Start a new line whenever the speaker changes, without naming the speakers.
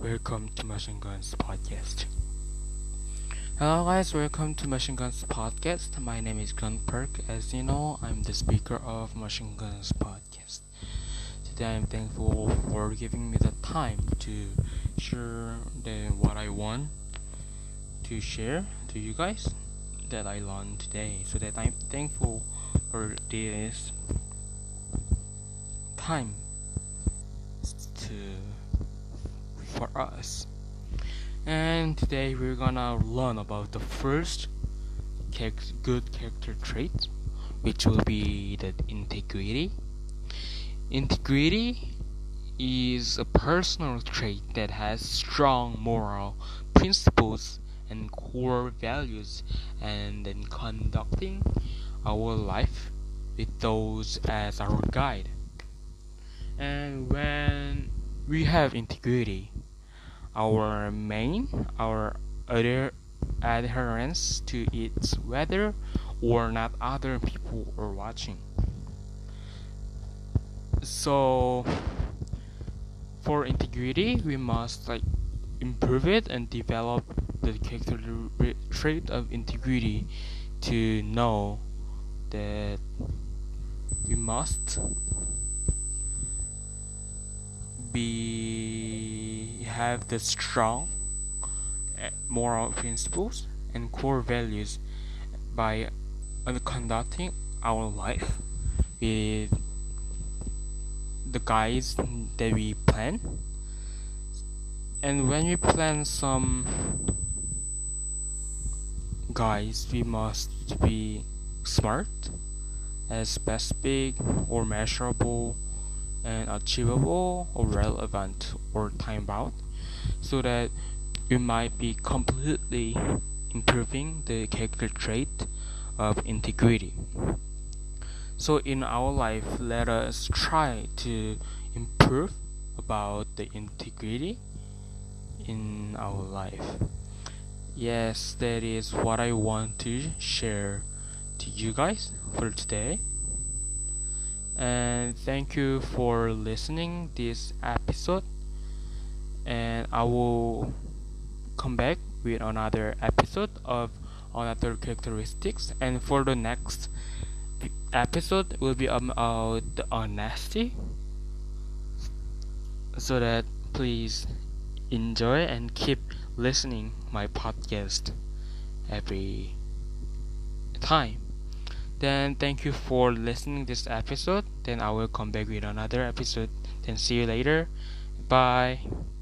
Welcome to Machine Guns Podcast. Hello, guys. Welcome to Machine Guns Podcast. My name is Gun Perk. As you know, I'm the speaker of Machine Guns Podcast. Today, I'm thankful for giving me the time to share the what I want to share to you guys that I learned today. So that I'm thankful for this time for us. And today we're gonna learn about the first good character trait, which will be the integrity. Integrity is a personal trait that has strong moral principles and core values, and in conducting our life with those as our guide. And when we have integrity, our main, our other adherence to it whether or not other people are watching. So for integrity, we must like improve it and develop the character trait of integrity to know that we must be have the strong eh, moral principles and core values by conducting our life with the guides that we plan. And when we plan some guys we must be smart as specific or measurable and achievable or relevant or time bound so that you might be completely improving the character trait of integrity. So in our life, let us try to improve about the integrity in our life. Yes, that is what I want to share to you guys for today and thank you for listening this episode. And I will come back with another episode of another characteristics. And for the next episode will be about the honesty. So that please enjoy and keep listening my podcast every time then thank you for listening this episode. Then i will come back with another episode. Then see you later. Bye